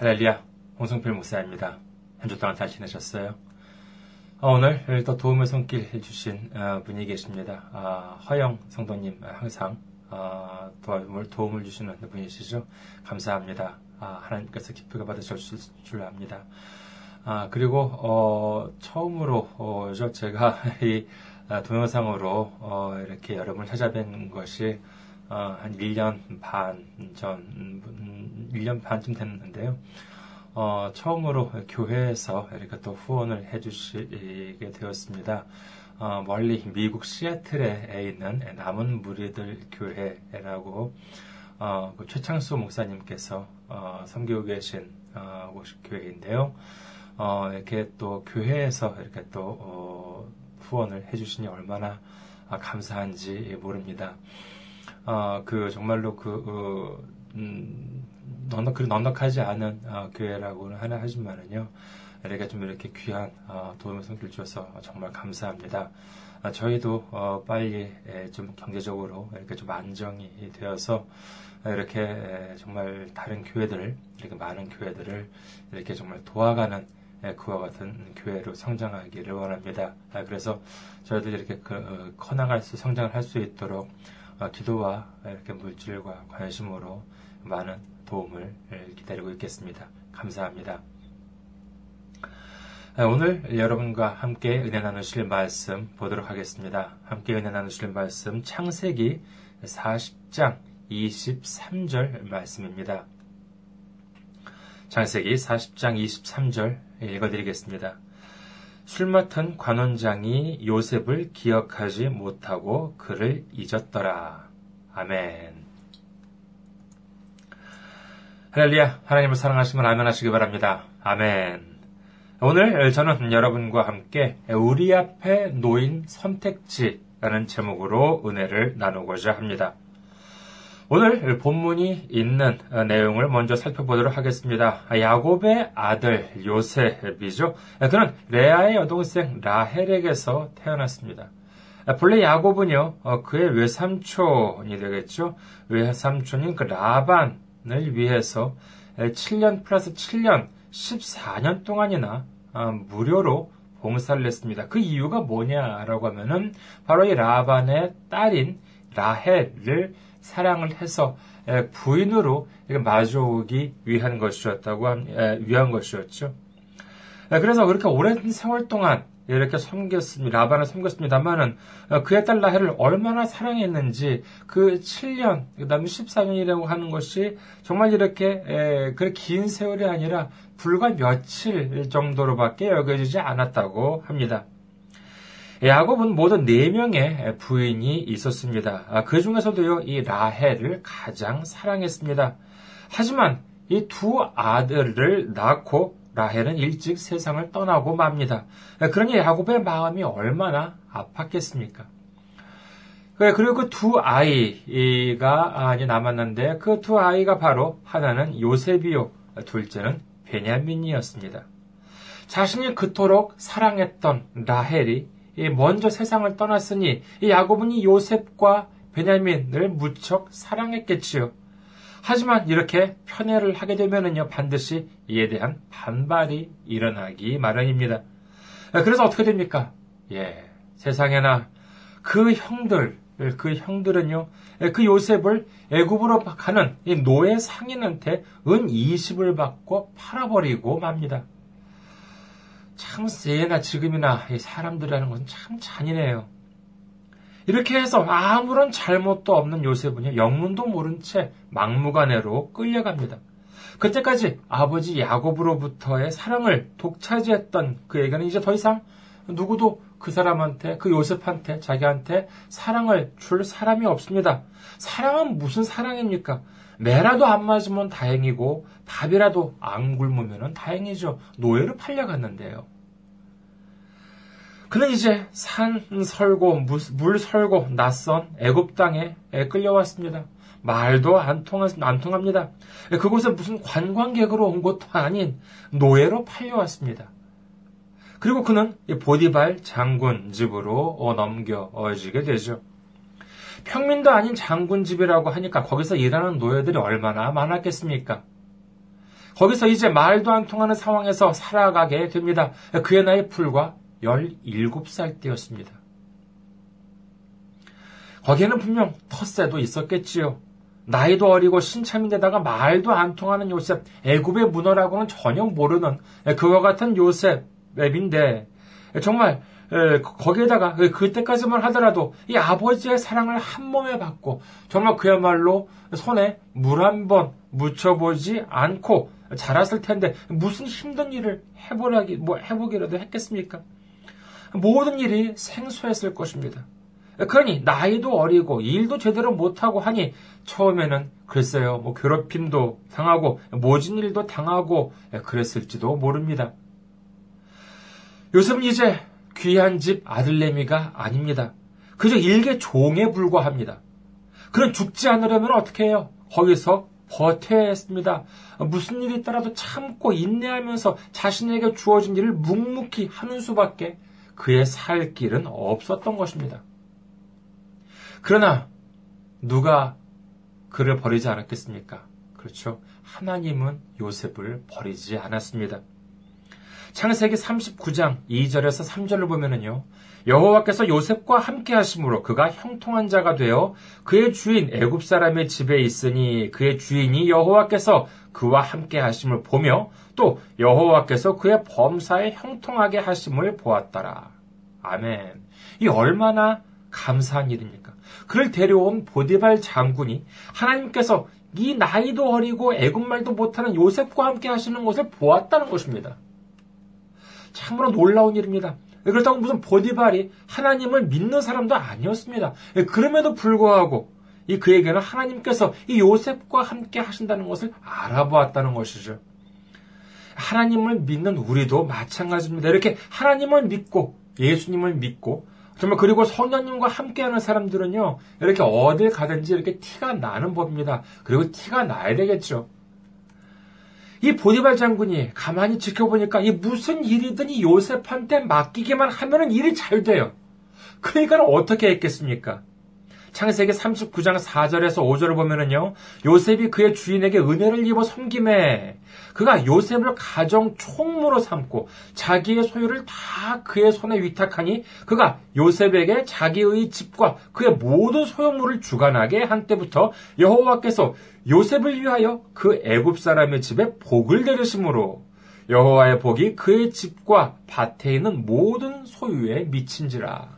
할렐루야, 홍성필 목사입니다. 한 주 동안 잘 지내셨어요? 어, 오늘 또 도움의 손길 해주신 어, 분이 계십니다. 아, 허영 성도님 항상 어, 도움을, 도움을 주시는 분이시죠. 감사합니다. 아, 하나님께서 기쁘게 받으실 줄 압니다. 아, 그리고 어, 처음으로 어, 제가 이 동영상으로 어, 이렇게 여러분을 찾아뵌 것이 어, 한 1년 반 전, 1년 음, 반쯤 됐는데요. 어, 처음으로 교회에서 이렇게 또 후원을 해주시게 되었습니다. 어, 멀리 미국 시애틀에 있는 남은 무리들 교회라고 어, 그 최창수 목사님께서 어, 섬기고 계신 어, 교회인데요. 어, 이렇게 또 교회에서 이렇게 또 어, 후원을 해주시니 얼마나 감사한지 모릅니다. 어, 그 정말로 그 어, 음, 넉넉 그 넉넉하지 않은 어, 교회라고는 하나 하지만은요. 우리가 좀 이렇게 귀한 어, 도움을 손길 주셔서 정말 감사합니다. 아, 저희도 어, 빨리 에, 좀 경제적으로 이렇게 좀 안정이 되어서 이렇게 에, 정말 다른 교회들 이렇게 많은 교회들을 이렇게 정말 도와가는 에, 그와 같은 교회로 성장하기를 원합니다. 아, 그래서 저희들 이렇게 그, 어, 커나갈 수 성장을 할 수 있도록 어, 기도와 이렇게 물질과 관심으로 많은 도움을 기다리고 있겠습니다. 감사합니다. 아, 오늘 여러분과 함께 은혜 나누실 말씀 보도록 하겠습니다. 함께 은혜 나누실 말씀 창세기 40장 23절 말씀입니다. 창세기 40장 23절 읽어드리겠습니다. 술 맡은 관원장이 요셉을 기억하지 못하고 그를 잊었더라. 아멘. 할렐루야. 하나님을 사랑하시면 아멘 하시기 바랍니다. 아멘. 오늘 저는 여러분과 함께 우리 앞에 놓인 선택지라는 제목으로 은혜를 나누고자 합니다. 오늘 본문이 있는 내용을 먼저 살펴보도록 하겠습니다. 야곱의 아들 요셉이죠. 그는 레아의 여동생 라헬에게서 태어났습니다. 본래 야곱은요, 어, 그의 외삼촌이 되겠죠. 외삼촌인 그 라반을 위해서 7년 플러스 7년, 14년 동안이나 어, 무료로 봉사를 했습니다. 그 이유가 뭐냐라고 하면은 바로 이 라반의 딸인 라헬을 사랑을 해서 부인으로 마주오기 위한 것이었다고 위한 것이었죠. 그래서 그렇게 오랜 세월 동안 이렇게 섬겼습니다. 라반을 섬겼습니다만은 어, 그의 딸 라헬을 얼마나 사랑했는지 그 7년, 그 다음에 14년이라고 하는 것이 정말 이렇게 그렇게 긴 세월이 아니라 불과 며칠 정도로밖에 여겨지지 않았다고 합니다. 야곱은 모두 4명의 부인이 있었습니다. 아, 그 중에서도요, 이 라헬을 가장 사랑했습니다. 하지만 이 두 아들을 낳고 라헬은 일찍 세상을 떠나고 맙니다. 그러니 야곱의 마음이 얼마나 아팠겠습니까? 그리고 그 두 아이가 남았는데 그 두 아이가 바로 하나는 요셉이요, 둘째는 베냐민이었습니다. 자신이 그토록 사랑했던 라헬이 먼저 세상을 떠났으니 이 야곱은 이 요셉과 베냐민을 무척 사랑했겠지요. 하지만 이렇게 편애를 하게 되면은요 반드시 이에 대한 반발이 일어나기 마련입니다. 그래서 어떻게 됩니까? 예, 세상에나 그 형들, 그 형들은요, 그 요셉을 애굽으로 가는 이 노예 상인한테 은 20을 받고 팔아버리고 맙니다. 참 예나 지금이나 사람들이라는 것은 참 잔인해요. 이렇게 해서 아무런 잘못도 없는 요셉은요, 영문도 모른 채 막무가내로 끌려갑니다. 그때까지 아버지 야곱으로부터의 사랑을 독차지했던 그에게는 이제 더 이상 누구도 그 사람한테, 그 요셉한테, 자기한테 사랑을 줄 사람이 없습니다. 사랑은 무슨 사랑입니까? 매라도 안 맞으면 다행이고 밥이라도 안 굶으면 다행이죠. 노예로 팔려갔는데요. 그는 이제 산 설고 물 설고 낯선 애굽 땅에 끌려왔습니다. 말도 안, 통하, 안 통합니다. 그곳에 무슨 관광객으로 온 것도 아닌 노예로 팔려왔습니다. 그리고 그는 보디발 장군 집으로 넘겨지게 되죠. 평민도 아닌 장군 집이라고 하니까 거기서 일하는 노예들이 얼마나 많았겠습니까? 거기서 이제 말도 안 통하는 상황에서 살아가게 됩니다. 그의 나이 불과 17살 때였습니다. 거기에는 분명 텃세도 있었겠지요. 나이도 어리고 신참인데다가 말도 안 통하는 요셉, 애굽의 문어라고는 전혀 모르는 그와 같은 요셉 앱인데 정말 거기에다가 그때까지만 하더라도 이 아버지의 사랑을 한 몸에 받고 정말 그야말로 손에 물 한 번 묻혀보지 않고 자랐을 텐데 무슨 힘든 일을 해보라기 뭐 해보기라도 했겠습니까? 모든 일이 생소했을 것입니다. 그러니 나이도 어리고 일도 제대로 못하고 하니 처음에는 글쎄요 뭐 괴롭힘도 당하고 모진 일도 당하고 그랬을지도 모릅니다. 요즘 이제 귀한 집 아들내미가 아닙니다. 그저 일개 종에 불과합니다. 그런 죽지 않으려면 어떻게 해요? 거기서 버텨야 했습니다. 무슨 일이 있더라도 참고 인내하면서 자신에게 주어진 일을 묵묵히 하는 수밖에 그의 살 길은 없었던 것입니다. 그러나 누가 그를 버리지 않았겠습니까? 그렇죠. 하나님은 요셉을 버리지 않았습니다. 창세기 39장 2절에서 3절을 보면은요. 여호와께서 요셉과 함께 하심으로 그가 형통한 자가 되어 그의 주인 애굽 사람의 집에 있으니 그의 주인이 여호와께서 그와 함께 하심을 보며 또 여호와께서 그의 범사에 형통하게 하심을 보았더라. 아멘. 이 얼마나 감사한 일입니까? 그를 데려온 보디발 장군이 하나님께서 이 나이도 어리고 애굽말도 못하는 요셉과 함께 하시는 것을 보았다는 것입니다. 참으로 놀라운 일입니다. 그렇다고 무슨 보디발이 하나님을 믿는 사람도 아니었습니다. 그럼에도 불구하고 이 그에게는 하나님께서 이 요셉과 함께 하신다는 것을 알아보았다는 것이죠. 하나님을 믿는 우리도 마찬가지입니다. 이렇게 하나님을 믿고 예수님을 믿고 정말 그리고 성령님과 함께하는 사람들은요 이렇게 어딜 가든지 이렇게 티가 나는 법입니다. 그리고 티가 나야 되겠죠. 이 보디발 장군이 가만히 지켜보니까 이 무슨 일이든 이 요셉한테 맡기기만 하면은 일이 잘 돼요. 그러니까 어떻게 했겠습니까? 창세기 39장 4절에서 5절을 보면은요, 요셉이 그의 주인에게 은혜를 입어 섬김에 그가 요셉을 가정 총무로 삼고 자기의 소유를 다 그의 손에 위탁하니 그가 요셉에게 자기의 집과 그의 모든 소유물을 주관하게 한 때부터 여호와께서 요셉을 위하여 그 애굽 사람의 집에 복을 내리심으로 여호와의 복이 그의 집과 밭에 있는 모든 소유에 미친지라.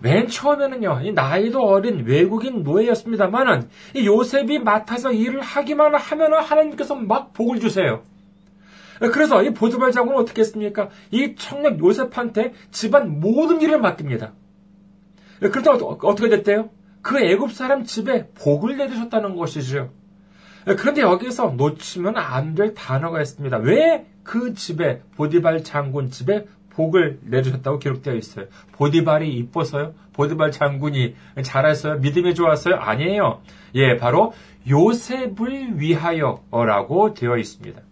맨 처음에는요, 이 나이도 어린 외국인 노예였습니다만은, 이 요셉이 맡아서 일을 하기만 하면은 하나님께서 막 복을 주세요. 그래서 이 보드발 장군은 어떻게 했습니까? 이 청년 요셉한테 집안 모든 일을 맡깁니다. 그러다 어떻게 됐대요? 그 애굽 사람 집에 복을 내리셨다는 것이죠. 그런데 여기서 놓치면 안 될 단어가 있습니다. 왜 그 집에 보디발 장군 집에 복을 내주셨다고 기록되어 있어요. 보디발이 이뻐서요? 보디발 장군이 잘했어요? 믿음이 좋았어요? 아니에요. 예, 바로 요셉을 위하여라고 되어 있습니다.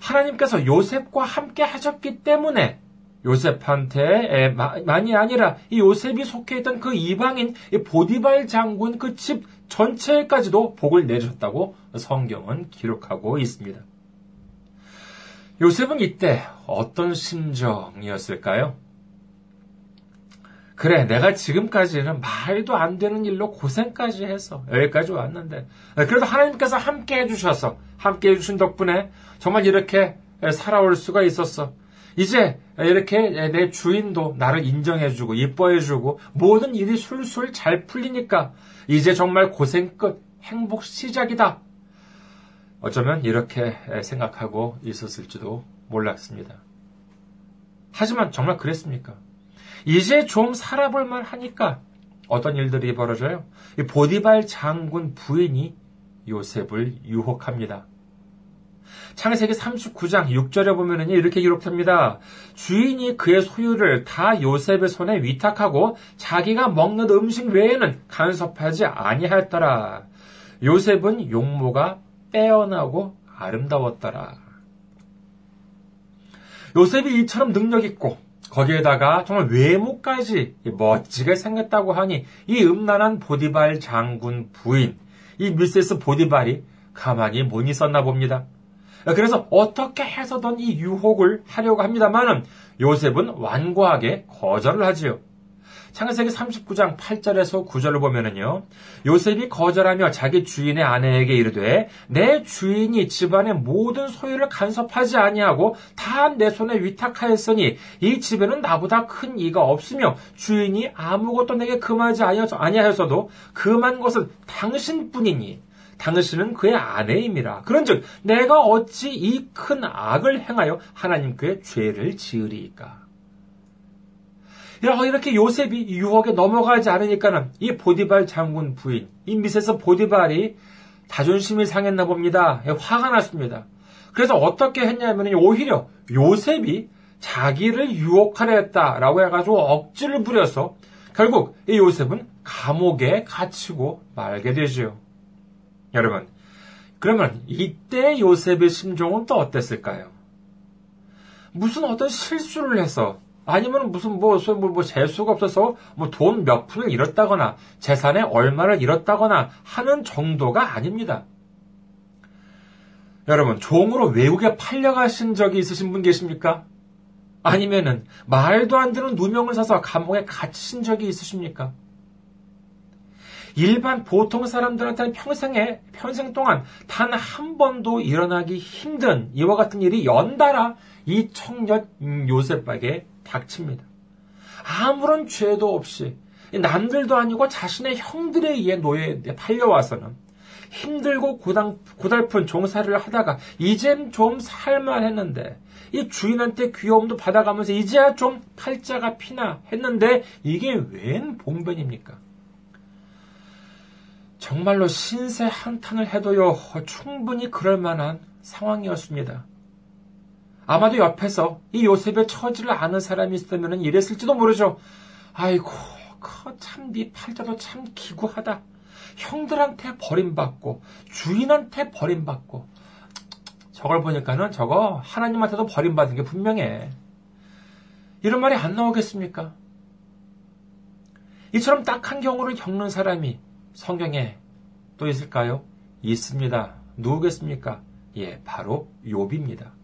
하나님께서 요셉과 함께 하셨기 때문에 요셉한테 만이 아니라 이 요셉이 속해 있던 그 이방인 보디발 장군 그 집 전체까지도 복을 내주셨다고 성경은 기록하고 있습니다. 요셉은 이때 어떤 심정이었을까요? 그래, 내가 지금까지는 말도 안 되는 일로 고생까지 해서 여기까지 왔는데, 그래도 하나님께서 함께 해주셔서, 함께 해주신 덕분에 정말 이렇게 살아올 수가 있었어. 이제 이렇게 내 주인도 나를 인정해주고, 이뻐해주고, 모든 일이 술술 잘 풀리니까, 이제 정말 고생 끝, 행복 시작이다. 어쩌면 이렇게 생각하고 있었을지도 몰랐습니다. 하지만 정말 그랬습니까? 이제 좀 살아볼만 하니까 어떤 일들이 벌어져요? 보디발 장군 부인이 요셉을 유혹합니다. 창세기 39장 6절에 보면 이렇게 기록됩니다. 주인이 그의 소유를 다 요셉의 손에 위탁하고 자기가 먹는 음식 외에는 간섭하지 아니하였더라. 요셉은 용모가 빼어나고 아름다웠더라. 요셉이 이처럼 능력 있고 거기에다가 정말 외모까지 멋지게 생겼다고 하니 이 음란한 보디발 장군 부인 이 미세스 보디발이 가만히 못 있었나 봅니다. 그래서 어떻게 해서든 이 유혹을 하려고 합니다만은 요셉은 완고하게 거절을 하지요. 창세기 39장 8절에서 9절을 보면은요. 요셉이 거절하며 자기 주인의 아내에게 이르되 내 주인이 집안의 모든 소유를 간섭하지 아니하고 다 내 손에 위탁하였으니 이 집에는 나보다 큰 이가 없으며 주인이 아무것도 내게 금하지 아니하였어도 금한 것은 당신뿐이니 당신은 그의 아내임이라. 그런즉 내가 어찌 이 큰 악을 행하여 하나님께 죄를 지으리이까. 이렇게 요셉이 유혹에 넘어가지 않으니까는 이 보디발 장군 부인, 이 미세서 보디발이 자존심이 상했나 봅니다. 화가 났습니다. 그래서 어떻게 했냐면 오히려 요셉이 자기를 유혹하려 했다라고 해가지고 억지를 부려서 결국 이 요셉은 감옥에 갇히고 말게 되지요. 여러분, 그러면 이때 요셉의 심정은 또 어땠을까요? 무슨 어떤 실수를 해서 아니면 무슨 뭐, 뭐, 뭐, 재수가 없어서 뭐 돈 몇 푼을 잃었다거나 재산에 얼마를 잃었다거나 하는 정도가 아닙니다. 여러분, 종으로 외국에 팔려가신 적이 있으신 분 계십니까? 아니면은 말도 안 되는 누명을 사서 감옥에 갇힌 적이 있으십니까? 일반 보통 사람들한테는 평생에, 평생 동안 단 한 번도 일어나기 힘든 이와 같은 일이 연달아 이 청년 요셉에게 닥칩니다. 아무런 죄도 없이 남들도 아니고 자신의 형들에 의해 노예에 팔려와서는 힘들고 고당, 고달픈 종사를 하다가 이젠 좀 살만 했는데 이 주인한테 귀여움도 받아가면서 이제야 좀 팔자가 피나 했는데 이게 웬 봉변입니까? 정말로 신세 한탄을 해도요 충분히 그럴 만한 상황이었습니다. 아마도 옆에서 이 요셉의 처지를 아는 사람이 있으면 이랬을지도 모르죠. 아이고, 참 네 팔자도 참 기구하다. 형들한테 버림받고 주인한테 버림받고 저걸 보니까는 저거 하나님한테도 버림받은 게 분명해. 이런 말이 안 나오겠습니까? 이처럼 딱한 경우를 겪는 사람이 성경에 또 있을까요? 있습니다. 누구겠습니까? 예, 바로 욥입니다.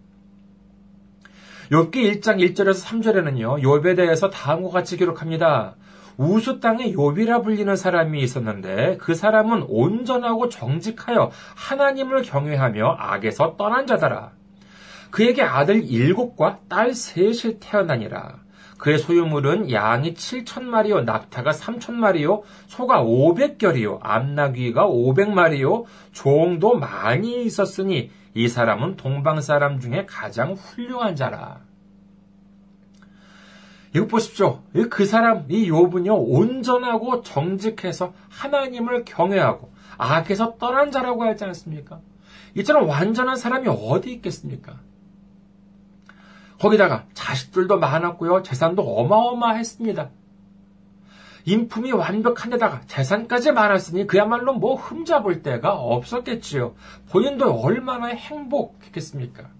욥기 1장 1절에서 3절에는요. 욥에 대해서 다음과 같이 기록합니다. 우수 땅에 욥이라 불리는 사람이 있었는데 그 사람은 온전하고 정직하여 하나님을 경외하며 악에서 떠난 자더라. 그에게 아들 일곱과 딸 셋이 태어나니라. 그의 소유물은 양이 7천 마리요, 낙타가 3천 마리요, 소가 500결이요, 암나귀가 500마리요, 종도 많이 있었으니 이 사람은 동방 사람 중에 가장 훌륭한 자라. 이거 보십시오. 그 사람, 이 욥은요, 온전하고 정직해서 하나님을 경외하고 악에서 떠난 자라고 하지 않습니까? 이처럼 완전한 사람이 어디 있겠습니까? 거기다가 자식들도 많았고요. 재산도 어마어마했습니다. 인품이 완벽한 데다가 재산까지 많았으니 그야말로 뭐 흠잡을 데가 없었겠지요. 본인도 얼마나 행복했겠습니까?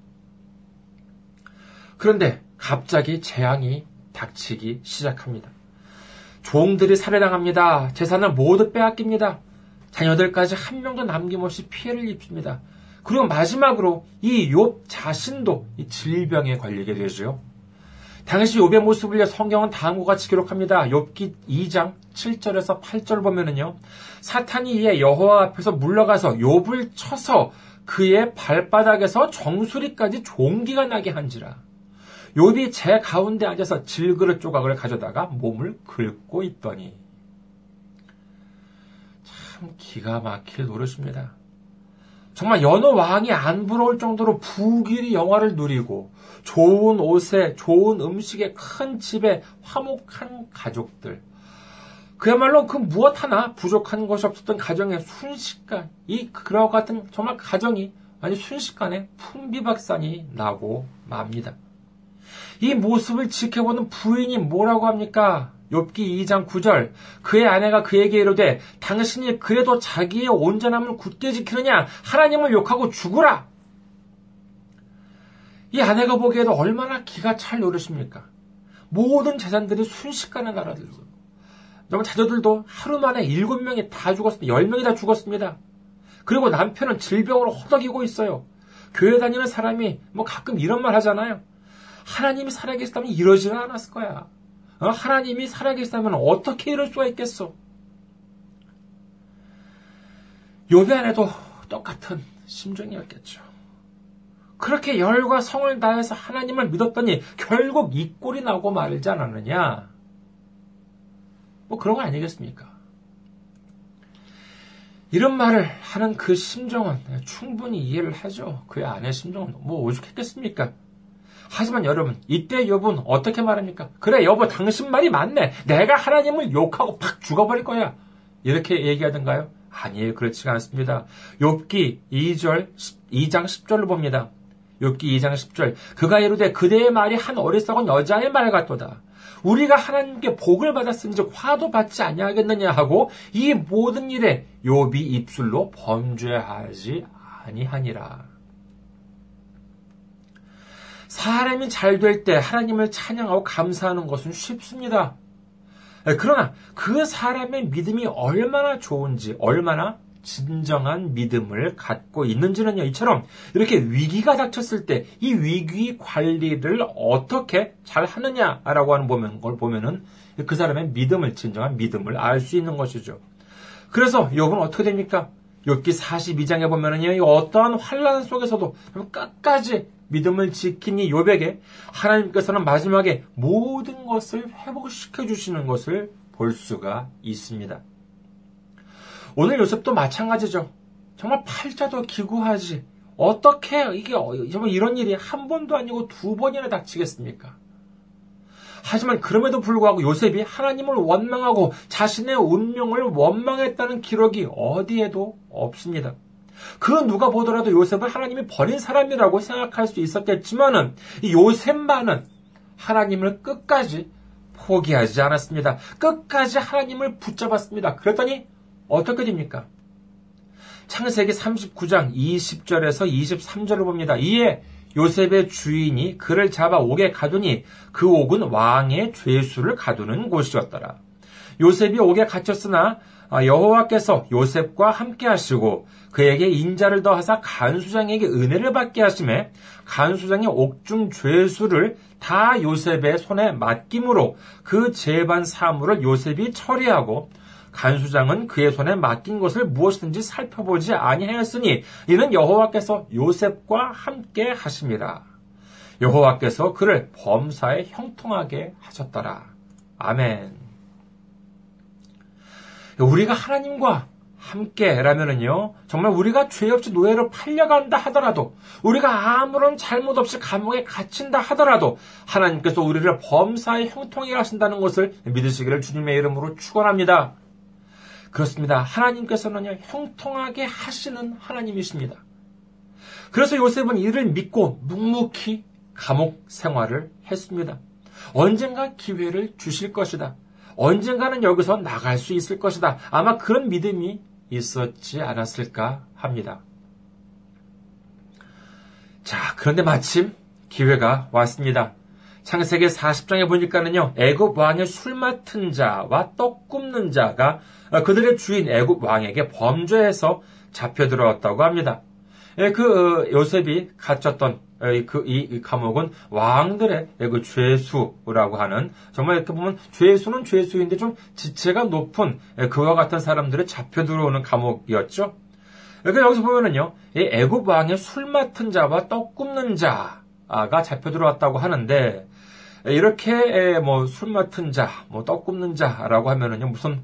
그런데 갑자기 재앙이 닥치기 시작합니다. 종들이 살해당합니다. 재산을 모두 빼앗깁니다. 자녀들까지 한 명도 남김없이 피해를 입습니다. 그리고 마지막으로 이 욥 자신도 이 질병에 걸리게 되죠. 당시 욥의 모습을 성경은 다음과 같이 기록합니다. 욥기 2장 7절에서 8절 보면은요. 사탄이 이에 여호와 앞에서 물러가서 욥을 쳐서 그의 발바닥에서 정수리까지 종기가 나게 한지라. 욥이 제 가운데 앉아서 질그릇 조각을 가져다가 몸을 긁고 있더니 참 기가 막힐 노릇입니다. 정말 여느 왕이 안 부러울 정도로 부길이 영화를 누리고 좋은 옷에 좋은 음식에 큰 집에 화목한 가족들. 그야말로 그 무엇 하나 부족한 것이 없었던 가정의 순식간 이 그와 같은 정말 가정이 아니 순식간에 풍비박산이 나고 맙니다. 이 모습을 지켜보는 부인이 뭐라고 합니까? 욥기 2장 9절 그의 아내가 그에게 이르되 당신이 그래도 자기의 온전함을 굳게 지키느냐 하나님을 욕하고 죽으라. 이 아내가 보기에도 얼마나 기가 찰 노릇입니까? 모든 재산들이 순식간에 날아들고 여러분 자녀들도 하루 만에 일곱 명이 다 죽었습니다. 열 명이 다 죽었습니다. 그리고 남편은 질병으로 허덕이고 있어요. 교회 다니는 사람이 뭐 가끔 이런 말 하잖아요. 하나님이 살아계시다면 이러지는 않았을 거야. 어? 하나님이 살아계시다면 어떻게 이럴 수가 있겠어? 요배 안에도 똑같은 심정이었겠죠. 그렇게 열과 성을 다해서 하나님을 믿었더니 결국 이 꼴이 나고 말지 않았느냐? 뭐 그런 거 아니겠습니까? 이런 말을 하는 그 심정은 충분히 이해를 하죠. 그의 아내 심정은 뭐 오죽했겠습니까? 하지만 여러분, 이때 여분 어떻게 말합니까? 그래, 여보, 당신 말이 맞네. 내가 하나님을 욕하고 팍 죽어버릴 거야. 이렇게 얘기하던가요? 아니에요. 그렇지가 않습니다. 욥기 2절, 2장 10절을 봅니다. 욥기 2장 10절. 그가 이르되 그대의 말이 한 어리석은 여자의 말 같도다. 우리가 하나님께 복을 받았은즉 화도 받지 아니하겠느냐 하고 이 모든 일에 욥이 입술로 범죄하지 아니하니라. 사람이 잘 될 때 하나님을 찬양하고 감사하는 것은 쉽습니다. 그러나 그 사람의 믿음이 얼마나 좋은지, 얼마나 진정한 믿음을 갖고 있는지는요, 이처럼 이렇게 위기가 닥쳤을 때 이 위기 관리를 어떻게 잘 하느냐라고 하는 보면, 걸 보면은 그 사람의 믿음을, 진정한 믿음을 알 수 있는 것이죠. 그래서 욥은 어떻게 됩니까? 욥기 42장에 보면은요, 어떠한 환란 속에서도 끝까지 믿음을 이 욥에게 하나님께서는 마지막에 모든 것을 회복시켜 주시는 것을 볼 수가 있습니다. 오늘 요셉도 마찬가지죠. 정말 팔자도 기구하지. 어떻게 이게 정말 이런 일이 한 번도 아니고 두 번이나 닥치겠습니까? 하지만 그럼에도 불구하고 요셉이 하나님을 원망하고 자신의 운명을 원망했다는 기록이 어디에도 없습니다. 그 누가 보더라도 요셉을 하나님이 버린 사람이라고 생각할 수 있었겠지만은 이 요셉만은 하나님을 끝까지 포기하지 않았습니다. 끝까지 하나님을 붙잡았습니다. 그랬더니 어떻게 됩니까? 창세기 39장 20절에서 23절을 봅니다. 이에 요셉의 주인이 그를 잡아 옥에 가두니 그 옥은 왕의 죄수를 가두는 곳이었더라. 요셉이 옥에 갇혔으나 여호와께서 요셉과 함께 하시고 그에게 인자를 더하사 간수장에게 은혜를 받게 하심에 간수장의 옥중 죄수를 다 요셉의 손에 맡김으로 그 재반 사물을 요셉이 처리하고 간수장은 그의 손에 맡긴 것을 무엇이든지 살펴보지 아니하였으니 이는 여호와께서 요셉과 함께 하심이라. 여호와께서 그를 범사에 형통하게 하셨더라. 아멘. 우리가 하나님과 함께라면은요, 정말 우리가 죄 없이 노예로 팔려간다 하더라도, 우리가 아무런 잘못 없이 감옥에 갇힌다 하더라도, 하나님께서 우리를 범사에 형통하게 하신다는 것을 믿으시기를 주님의 이름으로 축원합니다. 그렇습니다. 하나님께서는 형통하게 하시는 하나님이십니다. 그래서 요셉은 이를 믿고 묵묵히 감옥 생활을 했습니다. 언젠가 기회를 주실 것이다. 언젠가는 여기서 나갈 수 있을 것이다. 아마 그런 믿음이 있었지 않았을까 합니다. 자, 그런데 마침 기회가 왔습니다. 창세기 40장에 보니까는요, 애굽 왕의 술 맡은 자와 떡 굽는 자가 그들의 주인 애굽 왕에게 범죄해서 잡혀 들어왔다고 합니다. 예, 그 어, 요셉이 갇혔던 그 이 감옥은 왕들의 그 죄수라고 하는 정말 이렇게 보면 죄수는 죄수인데 좀 지체가 높은 그와 같은 사람들이 잡혀 들어오는 감옥이었죠. 그러니까 여기서 보면은요, 애굽 왕의 술 맡은 자와 떡 굽는 자가 잡혀 들어왔다고 하는데 이렇게 뭐 술 맡은 자, 뭐 떡 굽는 자라고 하면은요 무슨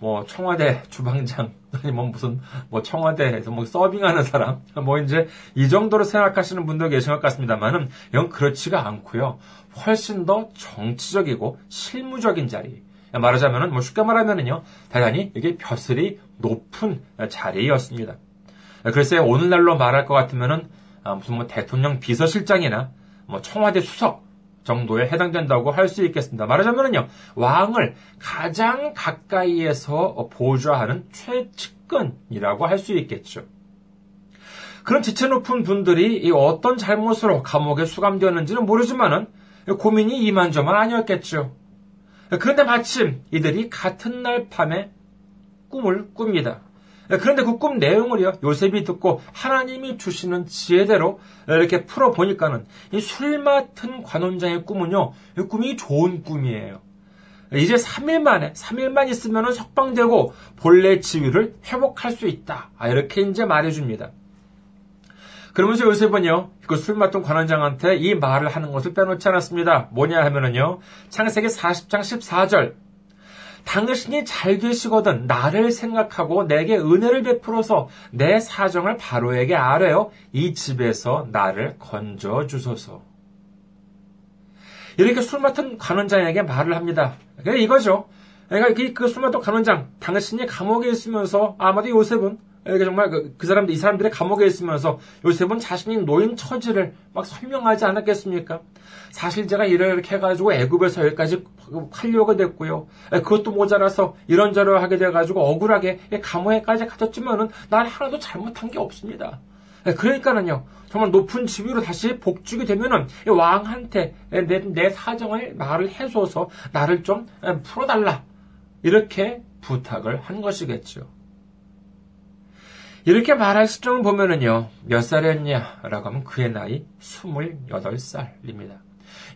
뭐 청와대 주방장 뭐 무슨 뭐 청와대에서 뭐 서빙하는 사람 뭐 이제 이 정도로 생각하시는 분도 계신 것 같습니다만은 이건 그렇지가 않고요. 훨씬 더 정치적이고 실무적인 자리. 말하자면은 뭐 쉽게 말하면은요 대단히 이게 벼슬이 높은 자리였습니다. 글쎄 오늘날로 말할 것 같으면은 아, 무슨 뭐 대통령 비서실장이나 뭐 청와대 수석 정도에 해당된다고 할 수 있겠습니다. 말하자면요, 왕을 가장 가까이에서 보좌하는 최측근이라고 할 수 있겠죠. 그런 지체 높은 분들이 어떤 잘못으로 감옥에 수감되었는지는 모르지만은 고민이 이만저만 아니었겠죠. 그런데 마침 이들이 같은 날 밤에 꿈을 꿉니다. 그런데 그 꿈 내용을요, 요셉이 듣고 하나님이 주시는 지혜대로 이렇게 풀어보니까는 이 술 맡은 관원장의 꿈은요, 이 꿈이 좋은 꿈이에요. 이제 3일 만에, 3일만 있으면 석방되고 본래 지위를 회복할 수 있다. 아, 이렇게 이제 말해줍니다. 그러면서 요셉은요, 그 술 맡은 관원장한테 이 말을 하는 것을 빼놓지 않았습니다. 뭐냐 하면은요, 창세기 40장 14절. 당신이 잘 되시거든 나를 생각하고 내게 은혜를 베풀어서 내 사정을 바로에게 아뢰어 이 집에서 나를 건져 주소서. 이렇게 술 맡은 관원장에게 말을 합니다. 이거죠. 그러니까 그 술 맡은 관원장, 당신이 감옥에 있으면서 아마도 요셉은 이게 정말 그, 그 사람들, 이 사람들의 감옥에 있으면서 요셉은 자신이 노인 처지를 막 설명하지 않았겠습니까? 사실 제가 이렇게 해가지고 애굽에서 여기까지 팔려고 됐고요. 그것도 모자라서 이런저런 하게 돼가지고 억울하게 감옥에까지 갇혔지만은 난 하나도 잘못한 게 없습니다. 그러니까는요, 정말 높은 지위로 다시 복주게 되면은 왕한테 내, 내 사정을 말을 해줘서 나를 좀 풀어달라. 이렇게 부탁을 한 것이겠죠. 이렇게 말할 시점을 보면은요, 몇 살이었냐 라고 하면 그의 나이 28살입니다.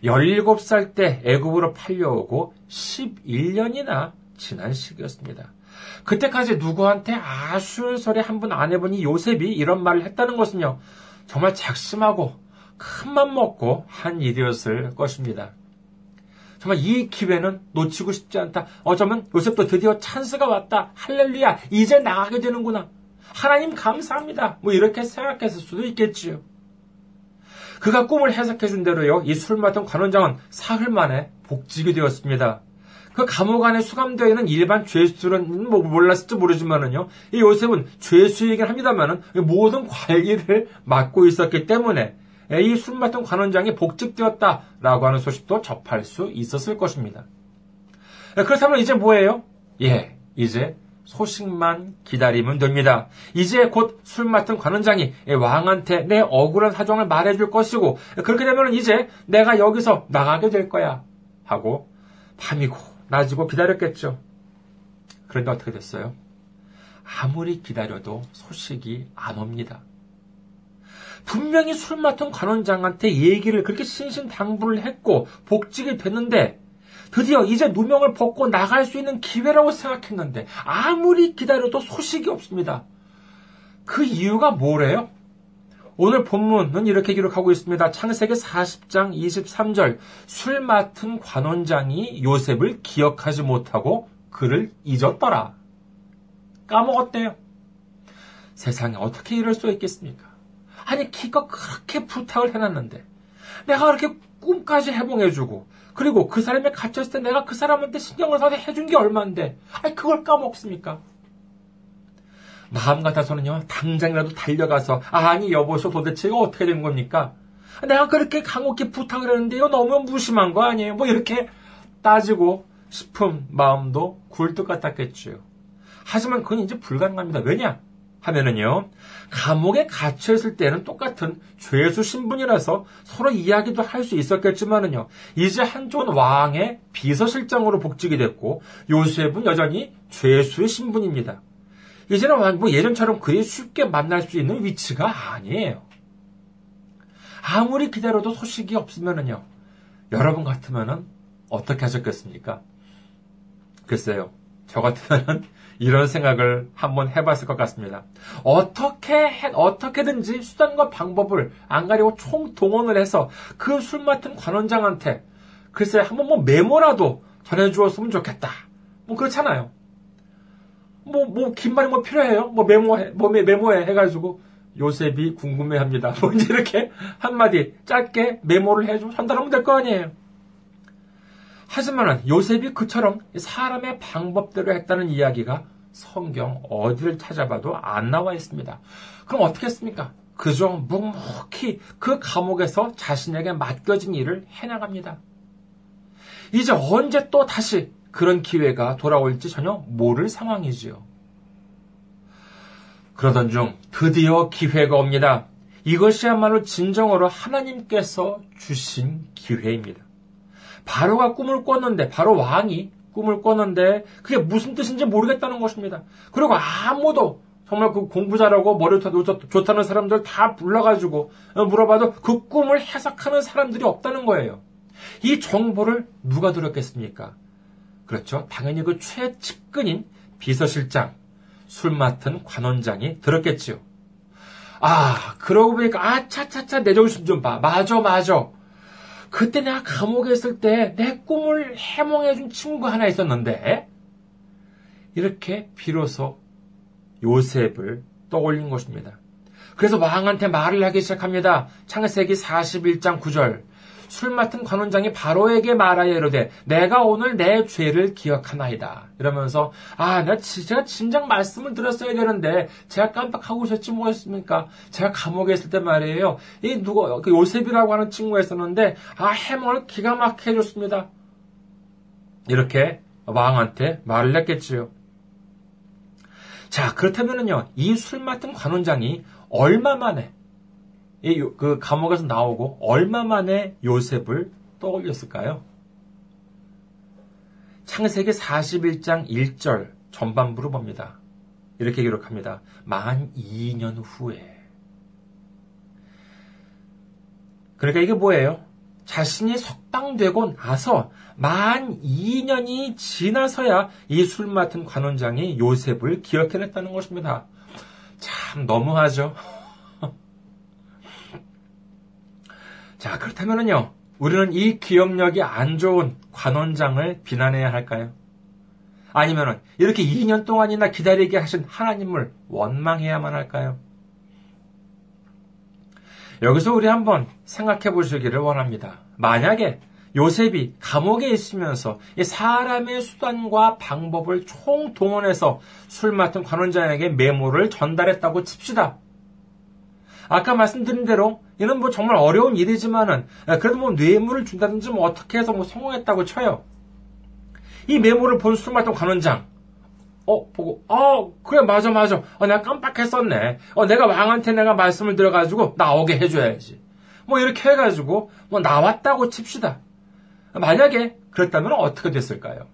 17살 때 애굽으로 팔려오고 11년이나 지난 시기였습니다. 그때까지 누구한테 아쉬운 한번 안 해보니 요셉이 이런 말을 했다는 것은요, 정말 작심하고 큰 맘 먹고 한 일이었을 것입니다. 정말 이 기회는 놓치고 싶지 않다. 어쩌면 요셉도 드디어 찬스가 왔다. 할렐루야. 이제 나가게 되는구나. 하나님 감사합니다. 뭐 이렇게 생각했을 수도 있겠지요. 그가 꿈을 해석해 준 대로요. 이술 맡은 관원장은 사흘 만에 복직이 되었습니다. 그 감옥 안에 수감되어 있는 일반 죄수들은 뭐 몰랐을지 모르지만은요. 이 요셉은 죄수이긴 합니다만은 모든 관리를 맡고 있었기 때문에 이술 맡은 관원장이 복직되었다라고 하는 소식도 접할 수 있었을 것입니다. 그렇다면 이제 뭐예요? 예, 이제 소식만 기다리면 됩니다. 이제 곧 술 맡은 관원장이 왕한테 내 억울한 사정을 말해줄 것이고 그렇게 되면 이제 내가 여기서 나가게 될 거야 하고 밤이고 낮이고 기다렸겠죠. 그런데 어떻게 됐어요? 아무리 기다려도 소식이 안 옵니다. 분명히 술 맡은 관원장한테 얘기를 그렇게 신신당부를 했고 복직이 됐는데 드디어 이제 누명을 벗고 나갈 수 있는 기회라고 생각했는데 아무리 기다려도 소식이 없습니다. 그 이유가 뭐래요? 오늘 본문은 이렇게 기록하고 있습니다. 창세기 40장 23절. 술 맡은 관원장이 요셉을 기억하지 못하고 그를 잊었더라. 까먹었대요. 세상에 어떻게 이럴 수 있겠습니까? 아니, 기껏 그렇게 부탁을 해놨는데, 내가 그렇게 꿈까지 해봉해주고, 그리고 그 사람이 갇혔을 때 내가 그 사람한테 신경을 써서 해준 게 얼만데, 아니, 그걸 까먹습니까? 마음 같아서는요, 당장이라도 달려가서, 아니, 여보쇼 도대체 이거 어떻게 된 겁니까? 내가 그렇게 강옥히 부탁을 했는데 이거 너무 무심한 거 아니에요? 뭐 이렇게 따지고 싶은 마음도 굴뚝 같았겠죠. 하지만 그건 이제 불가능합니다. 왜냐? 하면은요, 감옥에 갇혀있을 때는 똑같은 죄수 신분이라서 서로 이야기도 할 수 있었겠지만은요, 이제 한쪽은 왕의 비서실장으로 복직이 됐고, 요셉은 여전히 죄수의 신분입니다. 이제는 뭐 예전처럼 그리 쉽게 만날 수 있는 위치가 아니에요. 아무리 기다려도 소식이 없으면은요, 여러분 같으면은 어떻게 하셨겠습니까? 글쎄요, 저 같으면은 이런 생각을 한번 해봤을 것 같습니다. 어떻게 해, 어떻게든지 수단과 방법을 안 가리고 총 동원을 해서 그 술 맡은 관원장한테 글쎄 한번 뭐 메모라도 전해주었으면 좋겠다. 뭐 그렇잖아요. 뭐, 뭐, 긴 말이 뭐 필요해요? 뭐 메모해, 뭐 메모해 해가지고 요셉이 궁금해합니다. 뭐 이제 이렇게 한마디 짧게 메모를 해주고 전달하면 될 거 아니에요. 하지만 요셉이 그처럼 사람의 방법대로 했다는 이야기가 성경 어디를 찾아봐도 안 나와 있습니다. 그럼 어떻게 했습니까? 그저 묵묵히 그 감옥에서 자신에게 맡겨진 일을 해나갑니다. 이제 언제 또 다시 그런 기회가 돌아올지 전혀 모를 상황이지요. 그러던 중 드디어 기회가 옵니다. 이것이야말로 진정으로 하나님께서 주신 기회입니다. 바로가 꿈을 꿨는데 바로 왕이 꿈을 꿨는데 그게 무슨 뜻인지 모르겠다는 것입니다. 그리고 아무도 정말 그 공부 잘하고 머리 좋다는 사람들 다 불러가지고 어, 물어봐도 그 꿈을 해석하는 사람들이 없다는 거예요. 이 정보를 누가 들었겠습니까? 그렇죠. 당연히 그 최측근인 비서실장, 술 맡은 관원장이 들었겠지요. 아, 그러고 보니까, 아, 차차차, 내 정신 좀 봐. 맞아, 맞아. 그때 내가 감옥에 있을 때 내 꿈을 해몽해준 친구가 하나 있었는데, 이렇게 비로소 요셉을 떠올린 것입니다. 그래서 왕한테 말을 하기 시작합니다. 창세기 41장 9절. 술 맡은 관원장이 바로에게 말하여 이르되 내가 오늘 내 죄를 기억하나이다. 이러면서 아, 내가 제가 진작 말씀을 들었어야 되는데 제가 깜빡하고 있었지 뭐였습니까? 제가 감옥에 있을 때 말이에요. 이 누구 그 요셉이라고 하는 친구가 있었는데 아, 해몽을 기가 막히게 해줬습니다. 이렇게 왕한테 말을 했겠지요. 자, 그렇다면은요, 이 술 맡은 관원장이 얼마 만에 그 감옥에서 나오고 얼마 만에 요셉을 떠올렸을까요? 창세기 41장 1절 전반부로 봅니다. 이렇게 기록합니다. 만 2년 후에. 그러니까 이게 뭐예요? 자신이 석방되고 나서 만 2년이 지나서야 이 술 맡은 관원장이 요셉을 기억해냈다는 것입니다. 참 너무하죠. 자, 그렇다면요. 우리는 이 기억력이 안 좋은 관원장을 비난해야 할까요? 아니면은 이렇게 2년 동안이나 기다리게 하신 하나님을 원망해야만 할까요? 여기서 우리 한번 생각해 보시기를 원합니다. 만약에 요셉이 감옥에 있으면서 사람의 수단과 방법을 총동원해서 술 맡은 관원장에게 메모를 전달했다고 칩시다. 아까 말씀드린 대로 이는 뭐 정말 어려운 일이지만은 그래도 뭐 뇌물을 준다든지 뭐 어떻게 해서 뭐 성공했다고 쳐요. 이 메모를 본 술마통 관원장 어 보고 어 그래 맞아 맞아 어 내가 깜빡했었네 어 내가 왕한테 내가 말씀을 들어가지고 나오게 해줘야지 뭐 이렇게 해가지고 뭐 나왔다고 칩시다 만약에 그랬다면 어떻게 됐을까요?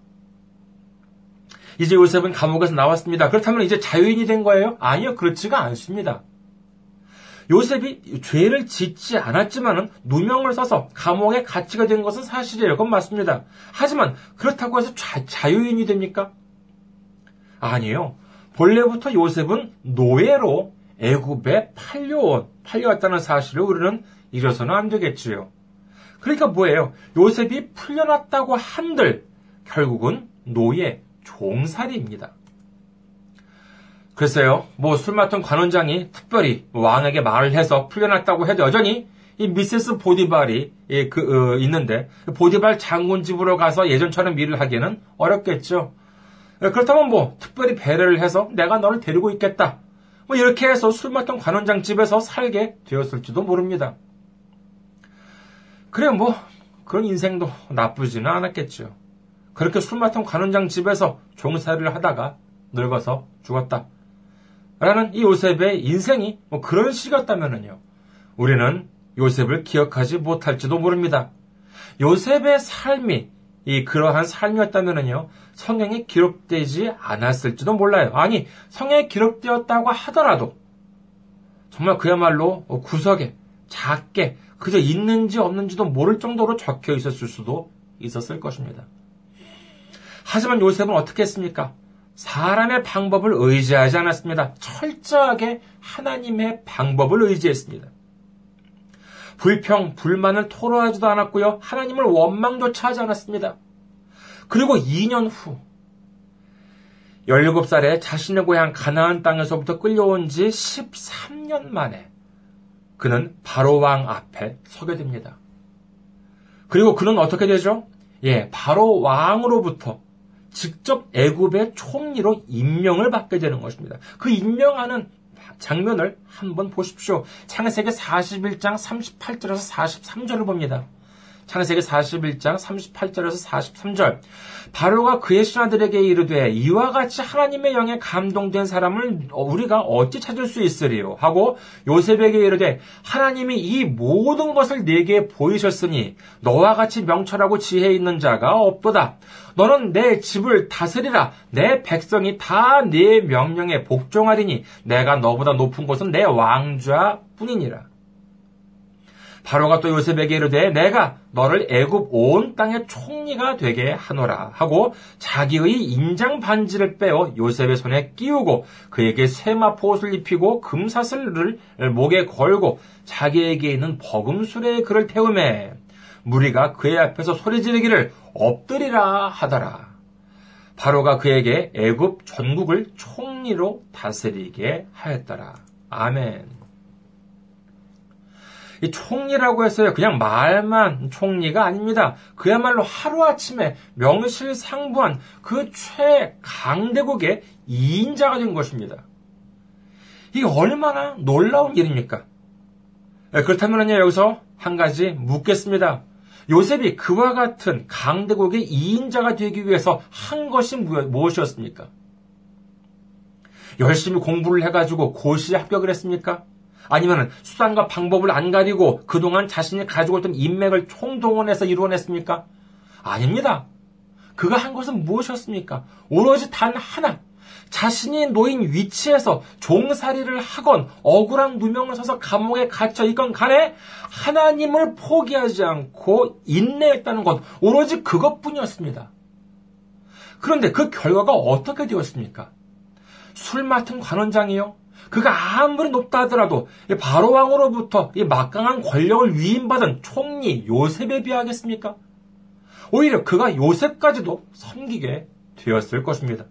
이제 요셉은 감옥에서 나왔습니다. 그렇다면 이제 자유인이 된 거예요? 아니요, 그렇지가 않습니다. 요셉이 죄를 짓지 않았지만은 누명을 써서 감옥에 갇히게 된 것은 사실이에요. 그건 맞습니다. 하지만 그렇다고 해서 자, 유인이 됩니까? 아니에요. 본래부터 요셉은 노예로 애굽에 팔려온 팔려왔다는 사실을 우리는 잊어서는 안 되겠지요. 그러니까 뭐예요? 요셉이 풀려났다고 한들 결국은 노예 종살이입니다. 글쎄요, 뭐 술 맡은 관원장이 특별히 왕에게 말을 해서 풀려났다고 해도 여전히 이 미세스 보디발이 예, 그 어, 있는데 보디발 장군 집으로 가서 예전처럼 일을 하기는 어렵겠죠. 예, 그렇다면 뭐 특별히 배려를 해서 내가 너를 데리고 있겠다. 뭐 이렇게 해서 술 맡은 관원장 집에서 살게 되었을지도 모릅니다. 그래 뭐 그런 인생도 나쁘지는 않았겠죠. 그렇게 술 맡은 관원장 집에서 종살이를 하다가 늙어서 죽었다. 라는 이 요셉의 인생이 뭐 그런 식이었다면요. 우리는 요셉을 기억하지 못할지도 모릅니다. 요셉의 삶이 이 그러한 삶이었다면요. 성경에 기록되지 않았을지도 몰라요. 아니, 성경에 기록되었다고 하더라도 정말 그야말로 구석에 작게 그저 있는지 없는지도 모를 정도로 적혀 있었을 수도 있었을 것입니다. 하지만 요셉은 어떻게 했습니까? 사람의 방법을 의지하지 않았습니다. 철저하게 하나님의 방법을 의지했습니다. 불평, 불만을 토로하지도 않았고요. 하나님을 원망조차 하지 않았습니다. 그리고 2년 후 17살에 자신의 고향 가나안 땅에서부터 끌려온 지 13년 만에 그는 바로 왕 앞에 서게 됩니다. 그리고 그는 어떻게 되죠? 예, 바로 왕으로부터 직접 애굽의 총리로 임명을 받게 되는 것입니다. 그 임명하는 장면을 한번 보십시오. 창세기 41장 38절에서 43절을 봅니다. 창세기 41장 38절에서 43절. 바로가 그의 신하들에게 이르되 이와 같이 하나님의 영에 감동된 사람을 우리가 어찌 찾을 수 있으리요 하고 요셉에게 이르되 하나님이 이 모든 것을 내게 보이셨으니 너와 같이 명철하고 지혜 있는 자가 없도다. 너는 내 집을 다스리라. 내 백성이 다네 명령에 복종하리니 내가 너보다 높은 곳은 내 왕좌뿐이니라. 바로가 또 요셉에게 이르되 내가 너를 애굽 온 땅의 총리가 되게 하노라 하고 자기의 인장 반지를 빼어 요셉의 손에 끼우고 그에게 세마포 옷을 입히고 금사슬을 목에 걸고 자기에게 있는 버금술에 그를 태우매 무리가 그의 앞에서 소리 지르기를 엎드리라 하더라. 바로가 그에게 애굽 전국을 총리로 다스리게 하였더라. 아멘. 이 총리라고 했어요. 그냥 말만 총리가 아닙니다. 그야말로 하루아침에 명실상부한 그 최강대국의 2인자가 된 것입니다. 이게 얼마나 놀라운 일입니까? 네, 그렇다면 여기서 한 가지 묻겠습니다. 요셉이 그와 같은 강대국의 2인자가 되기 위해서 한 것이 무엇이었습니까? 열심히 공부를 해가지고 고시에 합격을 했습니까? 아니면 수단과 방법을 안 가리고 그동안 자신이 가지고 있던 인맥을 총동원해서 이루어냈습니까? 아닙니다. 그가 한 것은 무엇이었습니까? 오로지 단 하나. 자신이 놓인 위치에서 종살이를 하건 억울한 누명을 서서 감옥에 갇혀 있건 간에 하나님을 포기하지 않고 인내했다는 것, 오로지 그것뿐이었습니다. 그런데 그 결과가 어떻게 되었습니까? 술 맡은 관원장이요? 그가 아무리 높다 하더라도 바로 왕으로부터 막강한 권력을 위임받은 총리 요셉에 비하겠습니까? 오히려 그가 요셉까지도 섬기게 되었을 것입니다.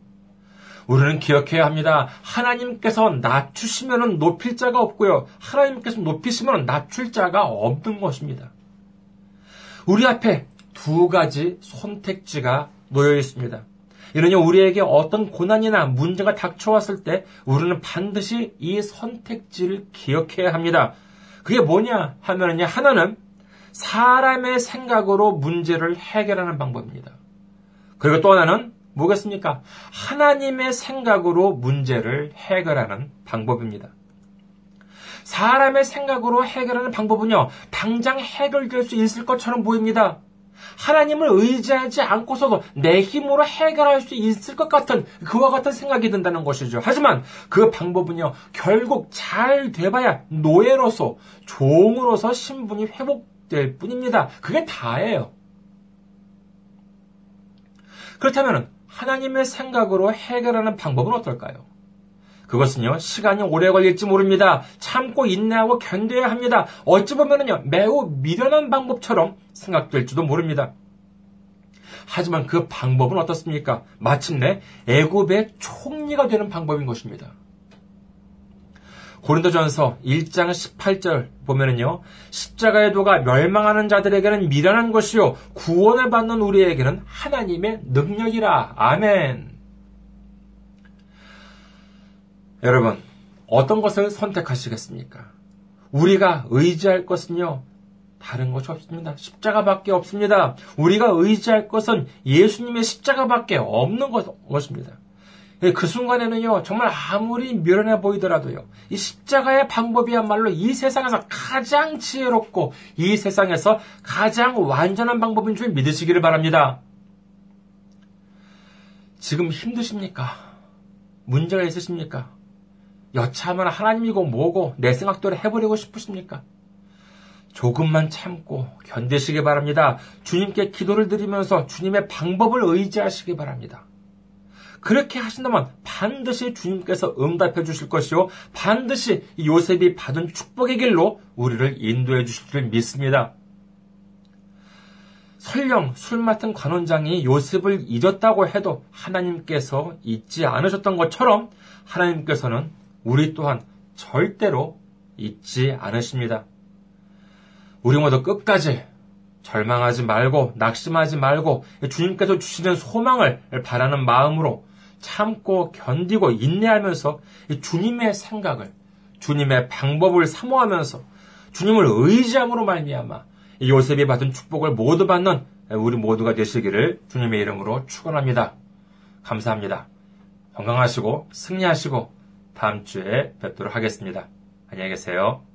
우리는 기억해야 합니다. 하나님께서 낮추시면 높일 자가 없고요. 하나님께서 높이시면 낮출 자가 없는 것입니다. 우리 앞에 두 가지 선택지가 놓여 있습니다. 이러니 우리에게 어떤 고난이나 문제가 닥쳐왔을 때 우리는 반드시 이 선택지를 기억해야 합니다. 그게 뭐냐 하면은 하나는 사람의 생각으로 문제를 해결하는 방법입니다. 그리고 또 하나는 뭐겠습니까? 하나님의 생각으로 문제를 해결하는 방법입니다. 사람의 생각으로 해결하는 방법은요, 당장 해결될 수 있을 것처럼 보입니다. 하나님을 의지하지 않고서도 내 힘으로 해결할 수 있을 것 같은 그와 같은 생각이 든다는 것이죠. 하지만 그 방법은요, 결국 잘 돼봐야 노예로서, 종으로서 신분이 회복될 뿐입니다. 그게 다예요. 그렇다면 하나님의 생각으로 해결하는 방법은 어떨까요? 그것은요, 시간이 오래 걸릴지 모릅니다. 참고 인내하고 견뎌야 합니다. 어찌 보면은요, 매우 미련한 방법처럼 생각될지도 모릅니다. 하지만 그 방법은 어떻습니까? 마침내 애굽의 총리가 되는 방법인 것입니다. 고린도전서 1장 18절 보면은요. 십자가의 도가 멸망하는 자들에게는 미련한 것이요 구원을 받는 우리에게는 하나님의 능력이라. 아멘. 여러분, 어떤 것을 선택하시겠습니까? 우리가 의지할 것은요, 다른 것이 없습니다. 십자가밖에 없습니다. 우리가 의지할 것은 예수님의 십자가밖에 없는 것, 입니다 예, 그 순간에는요, 정말 아무리 미련해 보이더라도요, 이 십자가의 방법이야말로 이 세상에서 가장 지혜롭고, 이 세상에서 가장 완전한 방법인 줄 믿으시기를 바랍니다. 지금 힘드십니까? 문제가 있으십니까? 여차하면 하나님이고 뭐고 내 생각대로 해버리고 싶으십니까? 조금만 참고 견디시기 바랍니다. 주님께 기도를 드리면서 주님의 방법을 의지하시기 바랍니다. 그렇게 하신다면 반드시 주님께서 응답해 주실 것이요. 반드시 요셉이 받은 축복의 길로 우리를 인도해 주실 줄 믿습니다. 설령 술 맡은 관원장이 요셉을 잊었다고 해도 하나님께서 잊지 않으셨던 것처럼 하나님께서는 우리 또한 절대로 잊지 않으십니다. 우리 모두 끝까지 절망하지 말고 낙심하지 말고 주님께서 주시는 소망을 바라는 마음으로 참고 견디고 인내하면서 주님의 생각을 주님의 방법을 사모하면서 주님을 의지함으로 말미암아 요셉이 받은 축복을 모두 받는 우리 모두가 되시기를 주님의 이름으로 축원합니다. 감사합니다. 건강하시고 승리하시고 다음 주에 뵙도록 하겠습니다. 안녕히 계세요.